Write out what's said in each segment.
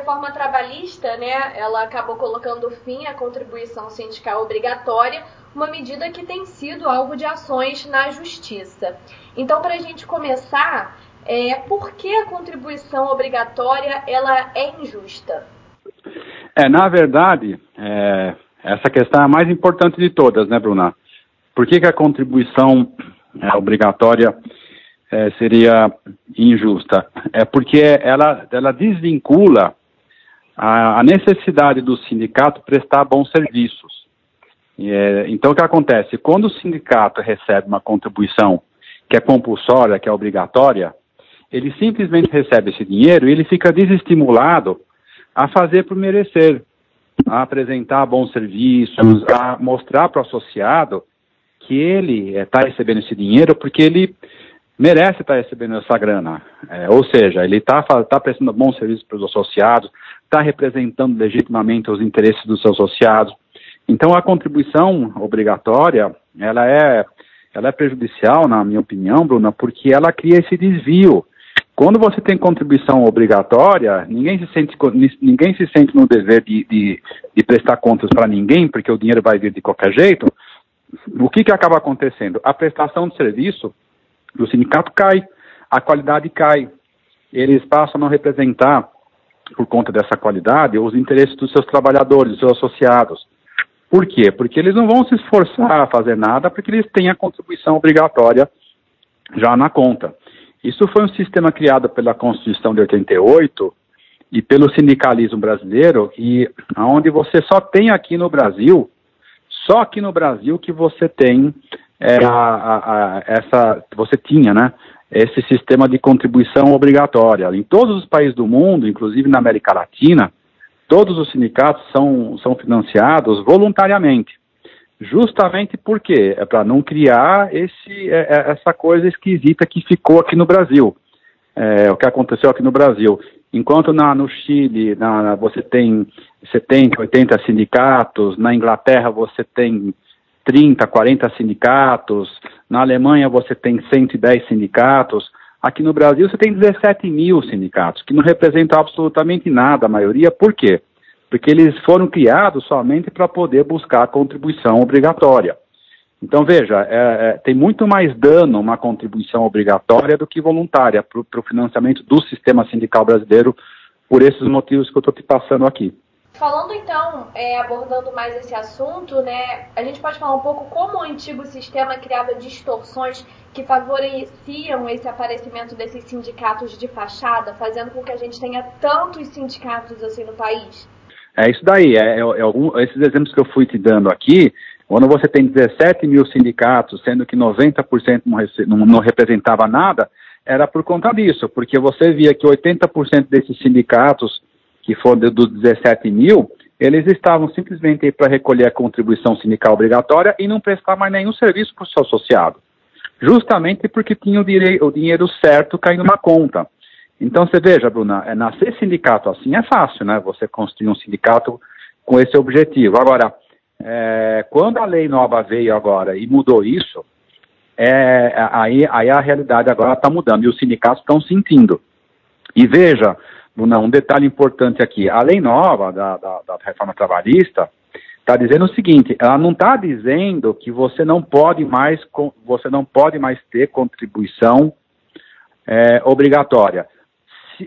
reforma trabalhista, né, ela acabou colocando fim à contribuição sindical obrigatória, uma medida que tem sido alvo de ações na justiça. Então, para a gente começar, é, por que a contribuição obrigatória ela é injusta? É, na verdade, é, essa questão é a mais importante de todas, né, Bruna? Por que, que a contribuição é, obrigatória é, seria injusta? É porque ela, ela desvincula a, a necessidade do sindicato prestar bons serviços. É, então, o que acontece? Quando o sindicato recebe uma contribuição que é compulsória, que é obrigatória, ele simplesmente recebe esse dinheiro e ele fica desestimulado a fazer por merecer, a apresentar bons serviços, a mostrar para o associado que ele está eh, recebendo esse dinheiro porque ele merece estar tá recebendo essa grana. É, ou seja, ele está tá prestando bons serviços para os associados, está representando legitimamente os interesses dos seus associados. Então, a contribuição obrigatória, ela é, ela é prejudicial, na minha opinião, Bruna, porque ela cria esse desvio quando você tem contribuição obrigatória, ninguém se sente, ninguém se sente no dever de, de, de prestar contas para ninguém, porque o dinheiro vai vir de qualquer jeito. O que, que acaba acontecendo? A prestação de serviço do sindicato cai, a qualidade cai. Eles passam a não representar, por conta dessa qualidade, os interesses dos seus trabalhadores, dos seus associados. Por quê? Porque eles não vão se esforçar a fazer nada, porque eles têm a contribuição obrigatória já na conta. Isso foi um sistema criado pela Constituição de 88 e pelo sindicalismo brasileiro, e onde você só tem aqui no Brasil, só aqui no Brasil que você tem é, a, a, a, essa, você tinha, né, esse sistema de contribuição obrigatória. Em todos os países do mundo, inclusive na América Latina, todos os sindicatos são, são financiados voluntariamente. Justamente porque é para não criar esse, é, é, essa coisa esquisita que ficou aqui no Brasil. É, o que aconteceu aqui no Brasil. Enquanto na, no Chile na, você tem 70, 80 sindicatos, na Inglaterra você tem 30, 40 sindicatos, na Alemanha você tem 110 sindicatos, aqui no Brasil você tem 17 mil sindicatos, que não representam absolutamente nada, a maioria, por quê? porque eles foram criados somente para poder buscar contribuição obrigatória. Então, veja, é, é, tem muito mais dano uma contribuição obrigatória do que voluntária para o financiamento do sistema sindical brasileiro, por esses motivos que eu estou te passando aqui. Falando então, é, abordando mais esse assunto, né, a gente pode falar um pouco como o antigo sistema criava distorções que favoreciam esse aparecimento desses sindicatos de fachada, fazendo com que a gente tenha tantos sindicatos assim no país? É isso daí, é, é, é esses exemplos que eu fui te dando aqui, quando você tem 17 mil sindicatos, sendo que 90% não, não, não representava nada, era por conta disso, porque você via que 80% desses sindicatos, que foram dos 17 mil, eles estavam simplesmente para recolher a contribuição sindical obrigatória e não prestar mais nenhum serviço para o seu associado. Justamente porque tinha o, o dinheiro certo caindo na conta. Então você veja, Bruna, é, nascer sindicato assim é fácil, né? Você construir um sindicato com esse objetivo. Agora, é, quando a lei nova veio agora e mudou isso, é, aí, aí a realidade agora está mudando e os sindicatos estão sentindo. E veja, Um detalhe importante aqui: a lei nova da, da, da reforma trabalhista está dizendo o seguinte: ela não está dizendo que você não pode mais você não pode mais ter contribuição é, obrigatória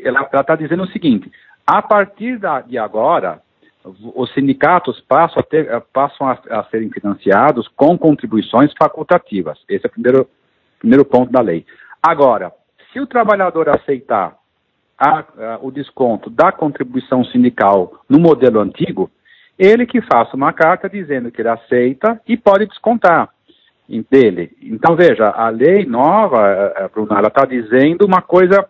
ela está dizendo o seguinte: a partir da, de agora, os sindicatos passam a, ter, passam a, a, serem financiados com contribuições facultativas. Esse é o primeiro, primeiro ponto da lei. Agora, se o trabalhador aceitar a, o desconto da contribuição sindical no modelo antigo, ele que faça uma carta dizendo que ele aceita e pode descontar dele. Então, veja, a lei nova, eh, Bruna, ela está dizendo uma coisa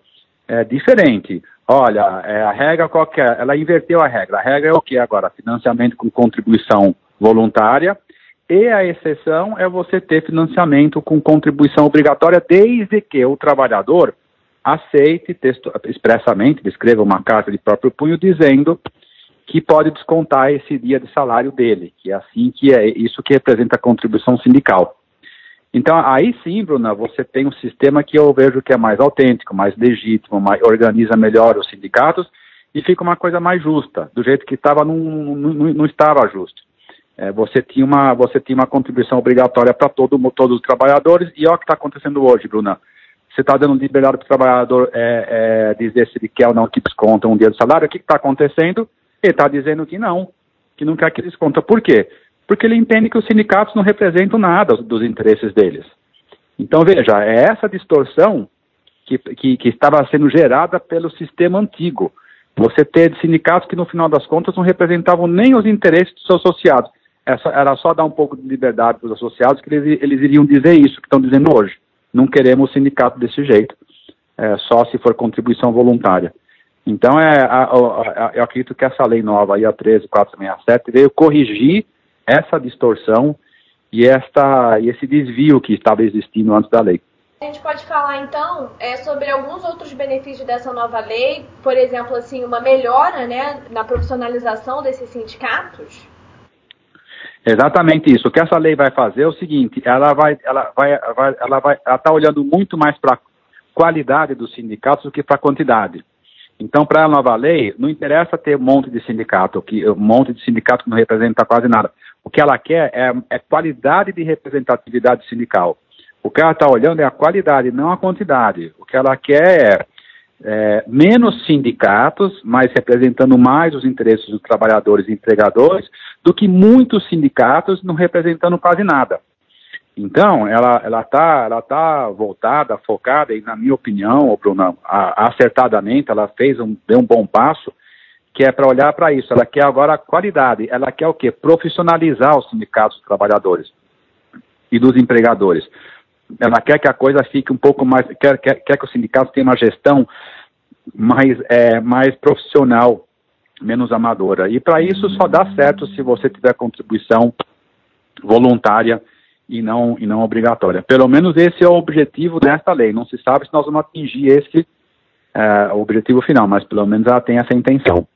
é, diferente. Olha, é, a regra qualquer, ela inverteu a regra. A regra é o que agora? Financiamento com contribuição voluntária e a exceção é você ter financiamento com contribuição obrigatória desde que o trabalhador aceite texto, expressamente, escreva uma carta de próprio punho dizendo que pode descontar esse dia de salário dele, que é assim que é isso que representa a contribuição sindical. Então, aí sim, Bruna, você tem um sistema que eu vejo que é mais autêntico, mais legítimo, mais, organiza melhor os sindicatos e fica uma coisa mais justa. Do jeito que estava, não, não, não estava justo. É, você, tinha uma, você tinha uma contribuição obrigatória para todo, todos os trabalhadores, e olha o que está acontecendo hoje, Bruna. Você está dando liberdade para o trabalhador é, é, dizer se ele quer ou não que desconta um dia de salário. O que está acontecendo? Ele está dizendo que não, que não quer que desconta. Por quê? Porque ele entende que os sindicatos não representam nada dos interesses deles. Então, veja, é essa distorção que, que, que estava sendo gerada pelo sistema antigo. Você ter sindicatos que, no final das contas, não representavam nem os interesses dos seus associados. Era só dar um pouco de liberdade para os associados que eles, eles iriam dizer isso que estão dizendo hoje. Não queremos sindicato desse jeito, é, só se for contribuição voluntária. Então, é, a, a, a, eu acredito que essa lei nova, aí, a 13467, veio corrigir essa distorção e, esta, e esse desvio que estava existindo antes da lei. A gente pode falar então é, sobre alguns outros benefícios dessa nova lei, por exemplo, assim, uma melhora né, na profissionalização desses sindicatos? Exatamente isso. O que essa lei vai fazer é o seguinte: ela vai, ela vai, vai ela vai, ela está olhando muito mais para a qualidade dos sindicatos do que para a quantidade. Então, para a nova lei, não interessa ter um monte de sindicato, que, um monte de sindicato que não representa quase nada. O que ela quer é, é qualidade de representatividade sindical. O que ela está olhando é a qualidade, não a quantidade. O que ela quer é, é, menos sindicatos, mas representando mais os interesses dos trabalhadores e empregadores, do que muitos sindicatos não representando quase nada. Então, ela ela está ela tá voltada, focada, e na minha opinião, Bruno, a, acertadamente, ela fez um, deu um bom passo, que é para olhar para isso. Ela quer agora qualidade. Ela quer o quê? Profissionalizar os sindicatos dos trabalhadores e dos empregadores. Ela quer que a coisa fique um pouco mais, quer, quer, quer que os sindicatos tenham uma gestão mais, é, mais profissional, menos amadora. E para isso só dá certo se você tiver contribuição voluntária e não, e não obrigatória. Pelo menos esse é o objetivo desta lei. Não se sabe se nós vamos atingir esse uh, objetivo final, mas pelo menos ela tem essa intenção.